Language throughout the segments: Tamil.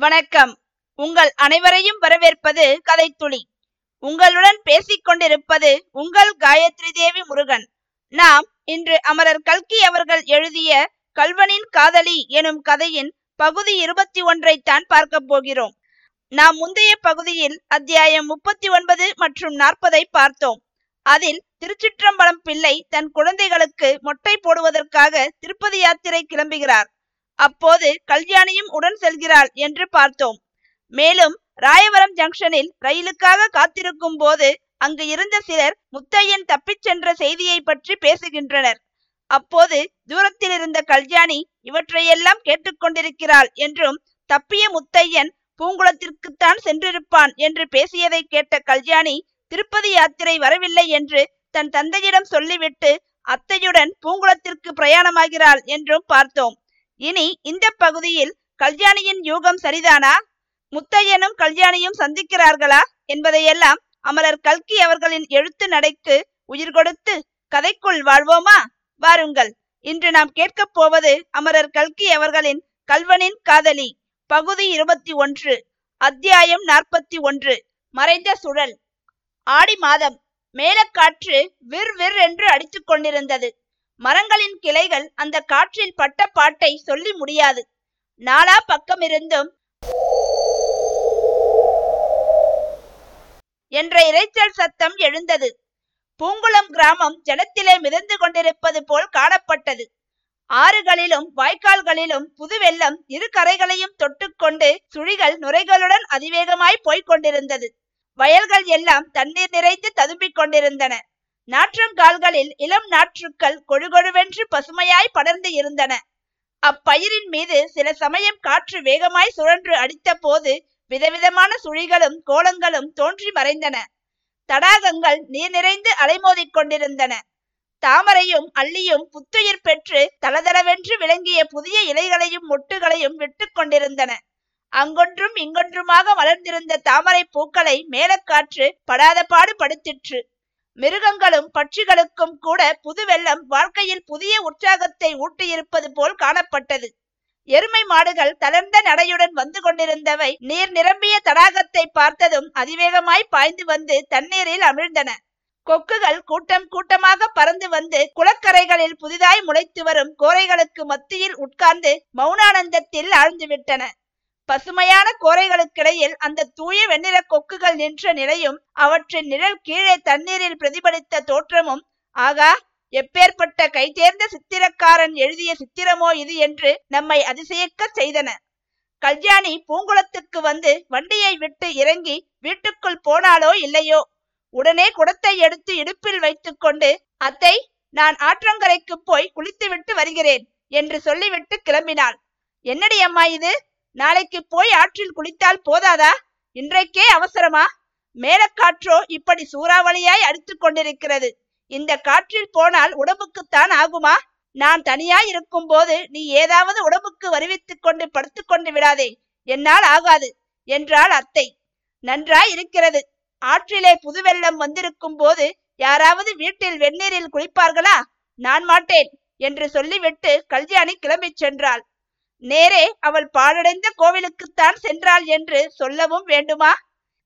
வணக்கம். உங்கள் அனைவரையும் வரவேற்பது கதைத்துளி. உங்களுடன் பேசிக் கொண்டிருப்பது உங்கள் காயத்ரி தேவி முருகன். நாம் இன்று அமரர் கல்கி அவர்கள் எழுதிய கல்வனின் காதலி எனும் கதையின் பகுதி இருபத்தி ஒன்றைத்தான் பார்க்க போகிறோம். நாம் முந்தைய பகுதியில் அத்தியாயம் முப்பத்தி ஒன்பது மற்றும் நாற்பதை பார்த்தோம். அதில் திருச்சிற்றம்பலம் பிள்ளை தன் குழந்தைகளுக்கு மொட்டை போடுவதற்காக திருப்பதி யாத்திரை கிளம்புகிறார். அப்போது கல்யாணியும் உடன் செல்கிறாள் என்று பார்த்தோம். மேலும் ராயவரம் ஜங்ஷனில் ரயிலுக்காக காத்திருக்கும் போது அங்கு இருந்த சிலர் முத்தையன் தப்பிச் சென்ற செய்தியை பற்றி பேசுகின்றனர். அப்போது தூரத்தில் இருந்த கல்யாணி இவற்றையெல்லாம் கேட்டுக்கொண்டிருக்கிறாள் என்றும் தப்பிய முத்தையன் பூங்குளத்திற்குத்தான் சென்றிருப்பான் என்று பேசியதை கேட்ட கல்யாணி திருப்பதி யாத்திரை வரவில்லை என்று தன் தந்தையிடம் சொல்லிவிட்டு அத்தையுடன் பூங்குளத்திற்கு பிரயாணமாகிறாள் என்றும் பார்த்தோம். இனி இந்த பகுதியில் கல்யாணியின் யூகம் சரிதானா? முத்தையனும் கல்யாணியும் சந்திக்கிறார்களா? என்பதையெல்லாம் அமரர் கல்கி அவர்களின் எழுத்து நடைக்கு உயிர் கொடுத்து கதைக்குள் வாழ்வோமா? வாருங்கள். இன்று நாம் கேட்கப் போவது அமரர் கல்கி அவர்களின் கல்வனின் காதலி பகுதி இருபத்தி ஒன்று அத்தியாயம் நாற்பத்தி ஒன்று மறைந்த சுழல். ஆடி மாதம் மேலக்காற்று விர் விர் என்று அடித்துக் கொண்டிருந்தது. மரங்களின் கிளைகள் அந்த காற்றில் பட்ட பாட்டை சொல்லி முடியாது. நாலா பக்கமிருந்தும் என்ற இரைச்சல் சத்தம் எழுந்தது. பூங்குளம் கிராமம் ஜலத்திலே மிதந்து கொண்டிருப்பது போல் காணப்பட்டது. ஆறுகளிலும் வாய்க்கால்களிலும் புது வெள்ளம் இரு கரைகளையும் தொட்டுக்கொண்டு சுழிகள் நுரைகளுடன் அதிவேகமாய் போய்க் கொண்டிருந்தது. வயல்கள் எல்லாம் தண்ணீர் நிறைந்து ததும்பிக் கொண்டிருந்தன. நாற்றங்கால்களில் இளம் நாற்றுக்கள் கொழுகொழுவென்று பசுமையாய் படர்ந்து இருந்தன. அப்பயிரின் மீது சில சமயம் காற்று வேகமாய் சுழன்று அடித்த போது விதவிதமான சுழிகளும் கோலங்களும் தோன்றி மறைந்தன. தடாகங்கள் நீர் நிறைந்து அலைமோதிக் கொண்டிருந்தன. தாமரையும் அள்ளியும் புத்துயிர் பெற்று தளதளவென்று விளங்கிய புதிய இலைகளையும் மொட்டுகளையும் விட்டு கொண்டிருந்தன. அங்கொன்றும் இங்கொன்றுமாக வளர்ந்திருந்த தாமரை பூக்களை மேலக்காற்று படாத பாடு படுத்திற்று. மிருகங்களும் பட்சிகளுக்கும் கூட புது வெள்ளம் வாழ்க்கையில் புதிய உற்சாகத்தை ஊட்டியிருப்பது போல் காணப்பட்டது. எருமை மாடுகள் தளர்ந்த நடையுடன் வந்து கொண்டிருந்தவை நீர் நிரம்பிய தடாகத்தை பார்த்ததும் அதிவேகமாய் பாய்ந்து வந்து தண்ணீரில் அமிழ்ந்தன. கொக்குகள் கூட்டம் கூட்டமாக பறந்து வந்து குளக்கரைகளில் புதிதாய் முளைத்து வரும் கோரைகளுக்கு மத்தியில் உட்கார்ந்து மௌனானந்தத்தில் ஆழ்ந்துவிட்டன பசுமையான கோரைகளுக்கிடையில் அந்த தூய வெண்ணிற கொக்குகள் நின்ற நிலையும் அவற்றின் நிழல் கீழே தண்ணீரில் பிரதிபலித்த தோற்றமும் ஆகா எப்பேற்பட்ட கைதேர்ந்த சித்திரக்காரன் எழுதிய சித்திரமோ இது என்று நம்மை அதிசயிக்க செய்தன. கல்யாணி பூங்குளத்துக்கு வந்து வண்டியை விட்டு இறங்கி வீட்டுக்குள் போனாலோ இல்லையோ? உடனே குடத்தை எடுத்து இடுப்பில் வைத்துக்கொண்டு அத்தை நான் ஆற்றங்கரைக்கு போய் குளித்துவிட்டு வருகிறேன் என்று சொல்லிவிட்டு கிளம்பினாள். என்னடி அம்மா இது? நாளைக்கு போய் ஆற்றில் குளித்தால் போதாதா? இன்றைக்கே அவசரமா? மேலக்காற்றோ இப்படி சூறாவளியாய் அடித்து கொண்டிருக்கிறது. இந்த காற்றில் போனால் உடம்புக்குத்தான் ஆகுமா? நான் தனியாய் இருக்கும் போது நீ ஏதாவது உடம்புக்கு வருவித்துக் கொண்டு படுத்துக்கொண்டு விடாதே. என்னால் ஆகாது என்றாள் அத்தை. நன்றாய் இருக்கிறது. ஆற்றிலே புது வெள்ளம் வந்திருக்கும் போது யாராவது வீட்டில் வெந்நீரில் குளிப்பார்களா? நான் மாட்டேன் என்று சொல்லிவிட்டு கல்யாணி கிளம்பிச் சென்றாள். நேரே அவள் பாழடைந்த கோவிலுக்குத்தான் சென்றாள் என்று சொல்லவும் வேண்டுமா?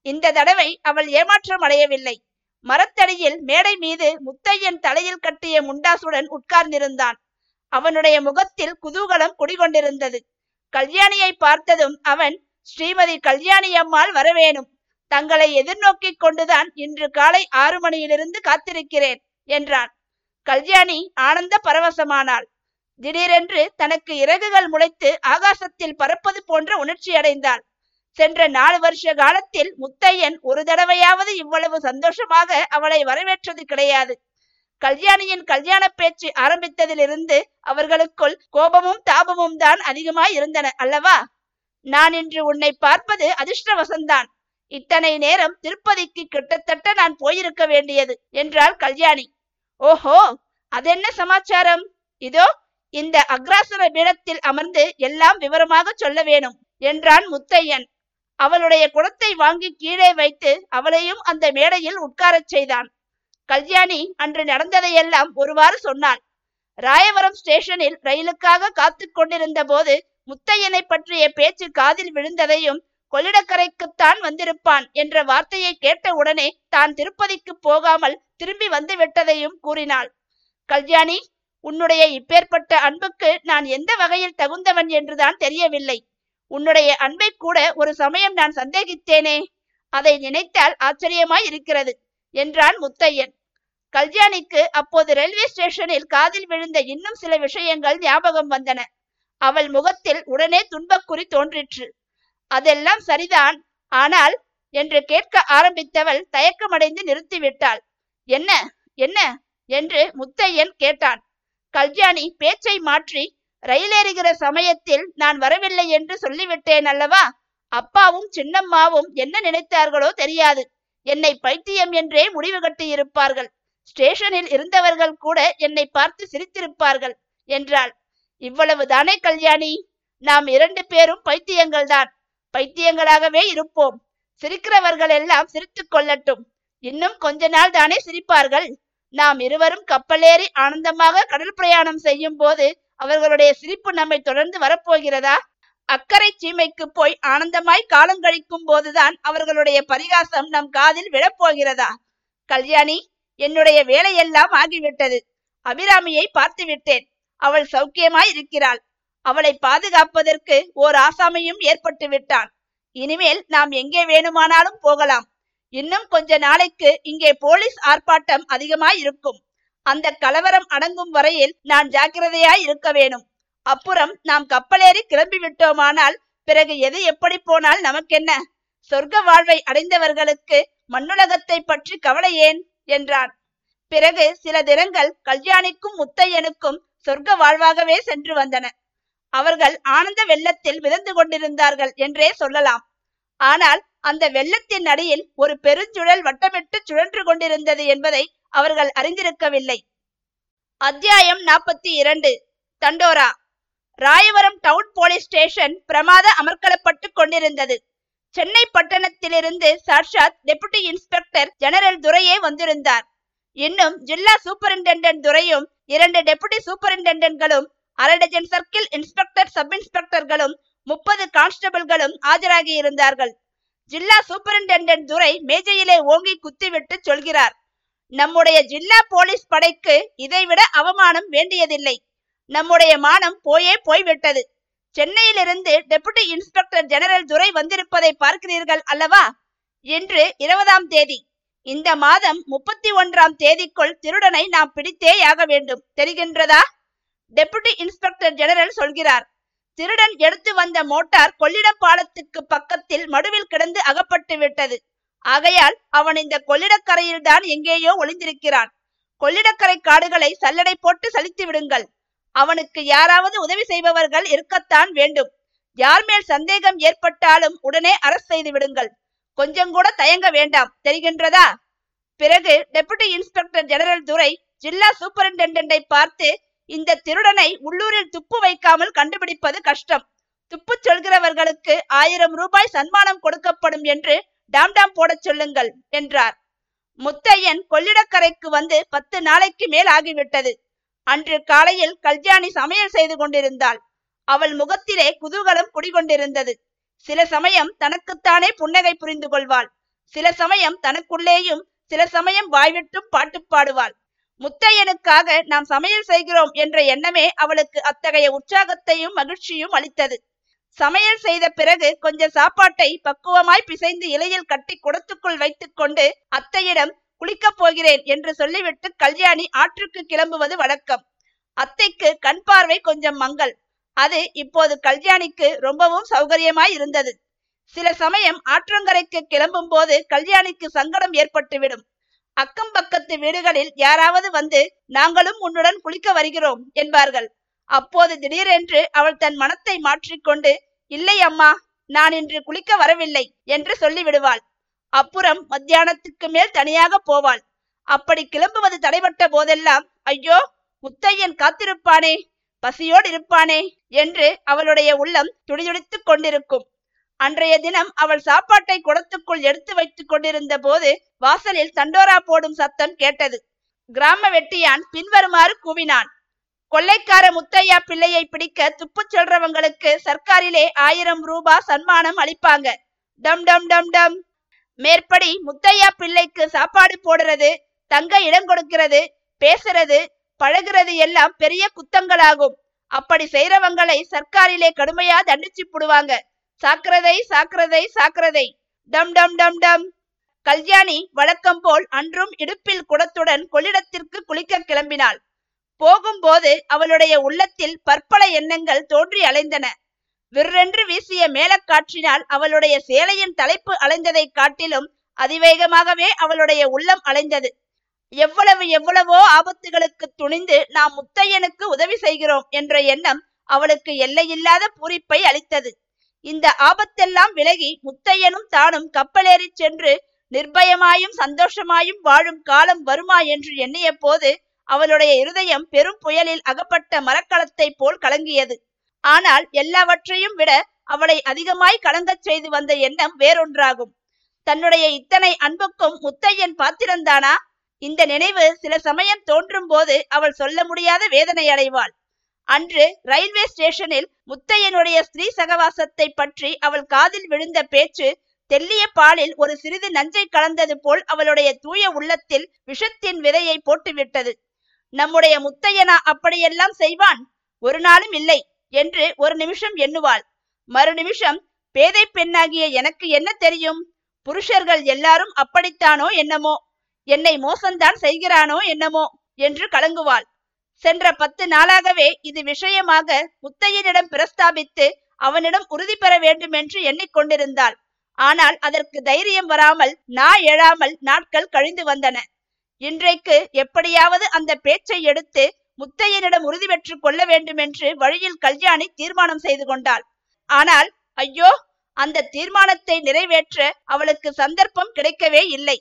இந்த தடவை அவள் ஏமாற்றம் அடையவில்லை. மரத்தடியில் மேடை மீது முத்தையன் தலையில் கட்டிய முண்டாசுடன் உட்கார்ந்திருந்தான். அவனுடைய முகத்தில் குதூகலம் குடிகொண்டிருந்தது. கல்யாணியை பார்த்ததும் அவன் ஸ்ரீமதி கல்யாணி அம்மாள் வரவேணும். தங்களை எதிர்நோக்கிக் கொண்டுதான் இன்று காலை ஆறு மணியிலிருந்து காத்திருக்கிறேன் என்றான். கல்யாணி ஆனந்த பரவசமானாள். திடீரென்று தனக்கு இறகுகள் முளைத்து ஆகாசத்தில் பறப்பது போன்ற உணர்ச்சி அடைந்தாள். சென்ற நாலு வருஷ காலத்தில் முத்தையன் ஒரு தடவையாவது இவ்வளவு சந்தோஷமாக அவளை வரவேற்றது கிடையாது. கல்யாணியின் கல்யாண பேச்சு ஆரம்பித்ததிலிருந்து அவர்களுக்குள் கோபமும் தாபமும் தான் அதிகமாய் இருந்தன அல்லவா? நான் இன்று உன்னை பார்ப்பது அதிர்ஷ்டவசந்தான். இத்தனை நேரம் திருப்பதிக்கு கிட்டத்தட்ட நான் போயிருக்க வேண்டியது என்றாள் கல்யாணி. ஓஹோ அதென்ன சமாச்சாரம்? இதோ இந்த அக்ராசன பீடத்தில் அமர்ந்து எல்லாம் விவரமாக சொல்ல வேணும் என்றான் முத்தையன். அவளுடைய குடத்தை வாங்கி கீழே வைத்து அவளையும் அந்த மேடையில் உட்காரச் செய்தான். கல்யாணி அன்று நடந்ததையெல்லாம் ஒருவாறு சொன்னாள். ராயவரம் ஸ்டேஷனில் ரயிலுக்காக காத்து கொண்டிருந்த போது முத்தையனை பற்றிய பேச்சு காதில் விழுந்ததையும் கொள்ளிடக்கரைக்குத்தான் வந்திருப்பான் என்ற வார்த்தையை கேட்ட உடனே தான் திருப்பதிக்கு போகாமல் திரும்பி வந்து விட்டதையும் கூறினாள். கல்யாணி உன்னுடைய இப்பேற்பட்ட அன்புக்கு நான் எந்த வகையில் தகுந்தவன் என்றுதான் தெரியவில்லை. உன்னுடைய அன்பை கூட ஒரு சமயம் நான் சந்தேகித்தேனே. அதை நினைத்தால் ஆச்சரியமாய் இருக்கிறது என்றான் முத்தையன். கல்யாணிக்கு அப்போது ரயில்வே ஸ்டேஷனில் காதில் விழுந்த இன்னும் சில விஷயங்கள் ஞாபகம் வந்தன. அவள் முகத்தில் உடனே துன்பக்குறி தோன்றிற்று. அதெல்லாம் சரிதான் ஆனால் என்று கேட்க ஆரம்பித்தவள் தயக்கமடைந்து நிறுத்திவிட்டாள். என்ன என்ன? என்று முத்தையன் கேட்டான். கல்யாணி பேச்சை மாற்றி ரயிலேறுகிற சமயத்தில் நான் வரவில்லை என்று சொல்லிவிட்டேன் அல்லவா? அப்பாவும் சின்னம்மாவும் என்ன நினைத்தார்களோ தெரியாது. என்னை பைத்தியம் என்றே முடிவு கட்டியிருப்பார்கள். ஸ்டேஷனில் இருந்தவர்கள் கூட என்னை பார்த்து சிரித்திருப்பார்கள் என்றாள். இவ்வளவு தானே கல்யாணி? நாம் இரண்டு பேரும் பைத்தியங்கள்தான் பைத்தியங்களாகவே இருப்போம். சிரிக்கிறவர்கள் எல்லாம் சிரித்துக் கொள்ளட்டும். இன்னும் கொஞ்ச நாள் தானே சிரிப்பார்கள்? நாம் இருவரும் கப்பலேறி ஆனந்தமாக கடல் பிரயாணம் செய்யும் போது அவர்களுடைய சிரிப்பு நம்மை தொடர்ந்து வரப்போகிறதா? அக்கறை சீமைக்கு போய் ஆனந்தமாய் காலம் கழிக்கும் போதுதான் அவர்களுடைய பரிகாசம் நம் காதில் விழப்போகிறதா? கல்யாணி என்னுடைய வேலையெல்லாம் ஆகிவிட்டது. அபிராமியை பார்த்து விட்டேன் அவள் சௌக்கியமாய் இருக்கிறாள். அவளை பாதுகாப்பதற்கு ஓர் ஆசாமியும் ஏற்பட்டு விட்டான் இனிமேல் நாம் எங்கே வேணுமானாலும் போகலாம். இன்னும் கொஞ்ச நாளைக்கு இங்கே போலீஸ் ஆர்ப்பாட்டம் அதிகமாய் இருக்கும். அந்த கலவரம் அடங்கும் வரையில் நான் ஜாக்கிரதையாய் இருக்க வேணும். அப்புறம் நாம் கப்பலேறி கிளம்பி விட்டோமானால் பிறகு எது எப்படி போனால் நமக்கென்ன? சொர்க்க வாழ்வை அடைந்தவர்களுக்கு மண்ணுலகத்தை பற்றி கவலை ஏன்? என்றான். பிறகு சில தினங்கள் கல்யாணிக்கும் முத்தையனுக்கும் சொர்க்க வாழ்வாகவே சென்று வந்தன. அவர்கள் ஆனந்த வெள்ளத்தில் மிதந்து கொண்டிருந்தார்கள் என்றே சொல்லலாம். ஆனால் அந்த வெள்ளத்தின் அடியில் ஒரு பெருஞ்சுழல் வட்டமிட்டு சுழன்று கொண்டிருந்தது என்பதை அவர்கள் அறிந்திருக்கவில்லை. அத்தியாயம் நாற்பத்தி இரண்டு. தண்டோரா. ராயவரம் டவுன் போலீஸ் ஸ்டேஷன் பிரமாத அமர்க்களப்பட்டு கொண்டிருந்தது. சென்னை பட்டணத்திலிருந்து சாட்சாத் டெபுட்டி இன்ஸ்பெக்டர் ஜெனரல் துரையே வந்திருந்தார். இன்னும் ஜில்லா சூப்பரிண்டென்டென்ட் துரையும் இரண்டு டெபுட்டி சூப்பரிண்டென்டென்ட்களும் அரை டஜன் சர்க்கிள் இன்ஸ்பெக்டர் சப் இன்ஸ்பெக்டர்களும் முப்பது கான்ஸ்டபிள்களும் ஆஜராகி இருந்தார்கள் ஜில்லா சூப்பரிண்டென்டென்ட் துரை மேஜையிலே ஓங்கி குத்திவிட்டு சொல்கிறார் நம்முடைய ஜில்லா போலீஸ் படைக்கு இதைவிட அவமானம் வேண்டியதில்லை. நம்முடைய மானம் போயே போய்விட்டது. சென்னையிலிருந்து டெபுட்டி இன்ஸ்பெக்டர் ஜெனரல் துரை வந்திருப்பதை பார்க்கிறீர்கள் அல்லவா? இன்று இருபதாம் தேதி. இந்த மாதம் முப்பத்தி ஒன்றாம் தேதிக்குள் திருடனை நாம் பிடித்தேயாக வேண்டும். தெரிகின்றதா? டெபுட்டி இன்ஸ்பெக்டர் ஜெனரல் சொல்கிறார் திருடன் எடுத்து வந்த மோட்டார் கொள்ளிடம் பாலத்துக்கு பக்கத்தில் மடுவில் கிடந்து அகப்பட்டு விட்டது. ஆகையால் அவன் இந்த கொள்ளிடக்கரையில்தான் எங்கேயோ ஒளிந்திருக்கிறான். கொள்ளிடக்கரை காடுகளை சல்லடை போட்டு சலித்து விடுங்கள். அவனுக்கு யாராவது உதவி செய்பவர்கள் இருக்கத்தான் வேண்டும். யார் மேல் சந்தேகம் ஏற்பட்டாலும் உடனே அரசு செய்து விடுங்கள். கொஞ்சம் கூட தயங்க வேண்டாம். தெரிகின்றதா? பிறகு டெபுட்டி இன்ஸ்பெக்டர் ஜெனரல் துரை ஜில்லா சூப்பரிண்டென்டென்டை பார்த்து இந்த திருடனை உள்ளூரில் துப்பு வைக்காமல் கண்டுபிடிப்பது கஷ்டம். துப்பு சொல்கிறவர்களுக்கு ஆயிரம் ரூபாய் சன்மானம் கொடுக்கப்படும் என்று டாம்டாம் போடச் சொல்லுங்கள் என்றார். முத்தையன் கொள்ளிடக்கரைக்கு வந்து பத்து நாளைக்கு மேல் ஆகிவிட்டது. அன்று காலையில் கல்யாணி சமையல் செய்து கொண்டிருந்தாள். அவள் முகத்திலே குதூகலம் குடிகொண்டிருந்தது. சில சமயம் தனக்குத்தானே புன்னகை புரிந்து கொள்வாள் சில சமயம் தனக்குள்ளேயும் சில சமயம் வாய்விட்டும் பாட்டு பாடுவாள். முத்தையனுக்காக நாம் சமையல் செய்கிறோம் என்ற எண்ணமே அவளுக்கு அத்தகைய உற்சாகத்தையும் மகிழ்ச்சியும் அளித்தது. சமையல் செய்த பிறகு கொஞ்ச சாப்பாட்டை பக்குவமாய் பிசைந்து இலையில் கட்டி குடத்துக்குள் வைத்துக் கொண்டு அத்தையிடம் குளிக்கப் போகிறேன் என்று சொல்லிவிட்டு கல்யாணி ஆற்றுக்கு கிளம்புவது வழக்கம். அத்தைக்கு கண் பார்வை கொஞ்சம் மங்கள். அது இப்போது கல்யாணிக்கு ரொம்பவும் சௌகரியமாய் இருந்தது. சில சமயம் ஆற்றங்கரைக்கு கிளம்பும் போது கல்யாணிக்கு சங்கடம் ஏற்பட்டுவிடும். அக்கம் பக்கத்து வீடுகளில் யாராவது வந்து நாங்களும் உன்னுடன் குளிக்க வருகிறோம் என்பார்கள். அப்போது திடீரென்று அவள் தன் மனத்தை மாற்றிக்கொண்டு இல்லை அம்மா நான் இன்று குளிக்க வரவில்லை என்று சொல்லிவிடுவாள். அப்புறம் மத்தியானத்துக்கு மேல் தனியாக போவாள். அப்படி கிளம்புவது தடைபட்ட போதெல்லாம் ஐயோ முத்தையன் காத்திருப்பானே பசியோடு இருப்பானே என்று அவளுடைய உள்ளம் துடிதுடித்துக் கொண்டிருக்கும். அன்றைய தினம் அவள் சாப்பாட்டை குடத்துக்குள் எடுத்து வைத்துக் கொண்டிருந்த போது வாசலில் தண்டோரா போடும் சத்தம் கேட்டது. கிராம வெட்டியான் பின்வருமாறு கூவினான். கொள்ளைக்கார முத்தையா பிள்ளையை பிடிக்க துப்பு சொல்றவங்களுக்கு சர்க்காரிலே ஆயிரம் ரூபா சன்மானம் அளிப்பாங்க. டம் டம் டம் டம். மேற்படி முத்தையா பிள்ளைக்கு சாப்பாடு போடுறது தங்க இடம் கொடுக்கிறது பேசுறது பழகுறது எல்லாம் பெரிய குத்தங்களாகும். அப்படி செய்யறவங்களை சர்க்காரிலே கடுமையா தண்டிச்சு போடுவாங்க. சாக்கிரதை சாக்கிரதை சாக்கிரதை. டம் டம் டம் டம். கல்யாணி வழக்கம் போல் அன்றும் இடுப்பில் குடத்துடன் கொள்ளிடத்திற்கு குளிக்க கிளம்பினாள். போகும்போது அவளுடைய உள்ளத்தில் பற்பல எண்ணங்கள் தோன்றி அலைந்தன. விற்றென்று வீசிய மேலக்காற்றினால் அவளுடைய சேலையின் தலைப்பு அலைந்ததைக் காட்டிலும் அதிவேகமாகவே அவளுடைய உள்ளம் அலைந்தது. எவ்வளவு எவ்வளவோ ஆபத்துகளுக்கு துணிந்து நாம் முத்தையனுக்கு உதவி செய்கிறோம் என்ற எண்ணம் அவளுக்கு எல்லையில்லாத பூரிப்பை அளித்தது. இந்த ஆபத்தெல்லாம் விலகி முத்தையனும் தானும் கப்பலேறி சென்று நிர்பயமாயும் சந்தோஷமாயும் வாழும் காலம் வருமா என்று எண்ணிய போது அவளுடைய இருதயம் பெரும் புயலில் அகப்பட்ட மரக்கலத்தை போல் கலங்கியது. ஆனால் எல்லாவற்றையும் விட அவளை அதிகமாய் கலங்கச் செய்து வந்த எண்ணம் வேறொன்றாகும். தன்னுடைய இத்தனை அன்புக்கும் முத்தையன் பாத்திரந்தானா இந்த நினைவு சில சமயம் தோன்றும் போது அவள் சொல்ல முடியாத வேதனை அடைவாள் அன்று ரயில்வே ஸ்டேஷனில் முத்தையனுடைய ஸ்திரீ சகவாசத்தை பற்றி அவள் காதில் விழுந்த பேச்சு தெல்லிய பாலில் ஒரு சிறிது நஞ்சை கலந்தது போல் அவளுடைய தூய உள்ளத்தில் விஷத்தின் விதையை போட்டுவிட்டது. நம்முடைய முத்தையனா அப்படியெல்லாம் செய்வான்? ஒரு நாளும் இல்லை என்று ஒரு நிமிஷம் எண்ணுவாள். மறு நிமிஷம் பேதை பெண்ணாகிய எனக்கு என்ன தெரியும்? புருஷர்கள் எல்லாரும் அப்படித்தானோ என்னமோ? என்னை மோசம்தான் செய்கிறானோ என்னமோ? என்று கலங்குவாள். சென்ற பத்து நாளாகவே இது விஷயமாக முத்தையனிடம் பிரஸ்தாபித்து அவனிடம் உறுதி பெற வேண்டும் என்று எண்ணிக்கொண்டிருந்தாள். ஆனால் அதற்கு தைரியம் வராமல் நா எழாமல் நாட்கள் கழிந்து வந்தன. இன்றைக்கு எப்படியாவது அந்த பேச்சை எடுத்து முத்தையனிடம் உறுதி பெற்று கொள்ள வேண்டும் என்று வழியில் கல்யாணி தீர்மானம் செய்து கொண்டாள். ஆனால் ஐயோ அந்த தீர்மானத்தை நிறைவேற்ற அவளுக்கு சந்தர்ப்பம் கிடைக்கவே இல்லை.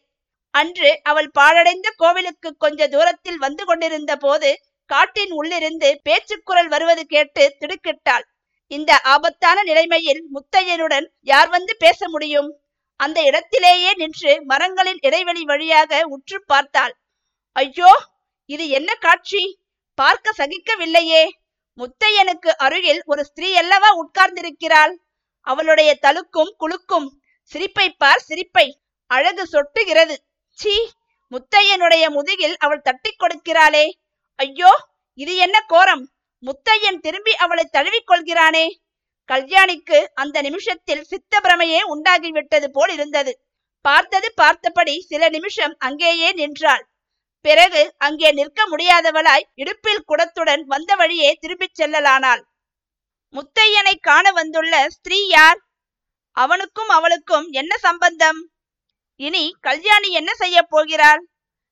அன்று அவள் பாழடைந்த கோவிலுக்கு கொஞ்ச தூரத்தில் வந்து கொண்டிருந்த போது காட்டின் உள்ளிருந்து பேச்சுக்குரல் வருவது கேட்டு திடுக்கிட்டாள். இந்த ஆபத்தான நிலைமையில் முத்தையனுடன் யார் வந்து பேச முடியும்? அந்த இடத்திலேயே நின்று மரங்களின் இடைவெளி வழியாக உற்று பார்த்தாள். ஐயோ இது என்ன காட்சி? பார்க்க சகிக்கவில்லையே. முத்தையனுக்கு அருகில் ஒரு ஸ்திரீ அல்லவா உட்கார்ந்திருக்கிறாள். அவளுடைய தழுக்கும் குலுக்கும் சிரிப்பை பார் சிரிப்பை அழகு சொட்டுகிறது. சீ முத்தையனுடைய முதுகில் அவள் தட்டி கொடுக்கிறாளே. ஐயோ இது என்ன கோரம்? முத்தையன் திரும்பி அவளை தழுவிக் கொள்கிறானே. கல்யாணிக்கு அந்த நிமிஷத்தில் சித்த பிரமையே உண்டாகிவிட்டது போல் இருந்தது. பார்த்தது பார்த்தபடி சில நிமிஷம் அங்கேயே நின்றாள். பிறகு அங்கே நிற்க முடியாதவளாய் இடுப்பில் குடத்துடன் வந்த வழியே திரும்பிச் செல்லலானாள். முத்தையனை காண வந்துள்ள ஸ்திரீ யார்? அவனுக்கும் அவளுக்கும் என்ன சம்பந்தம்? இனி கல்யாணி என்ன செய்ய போகிறாள்?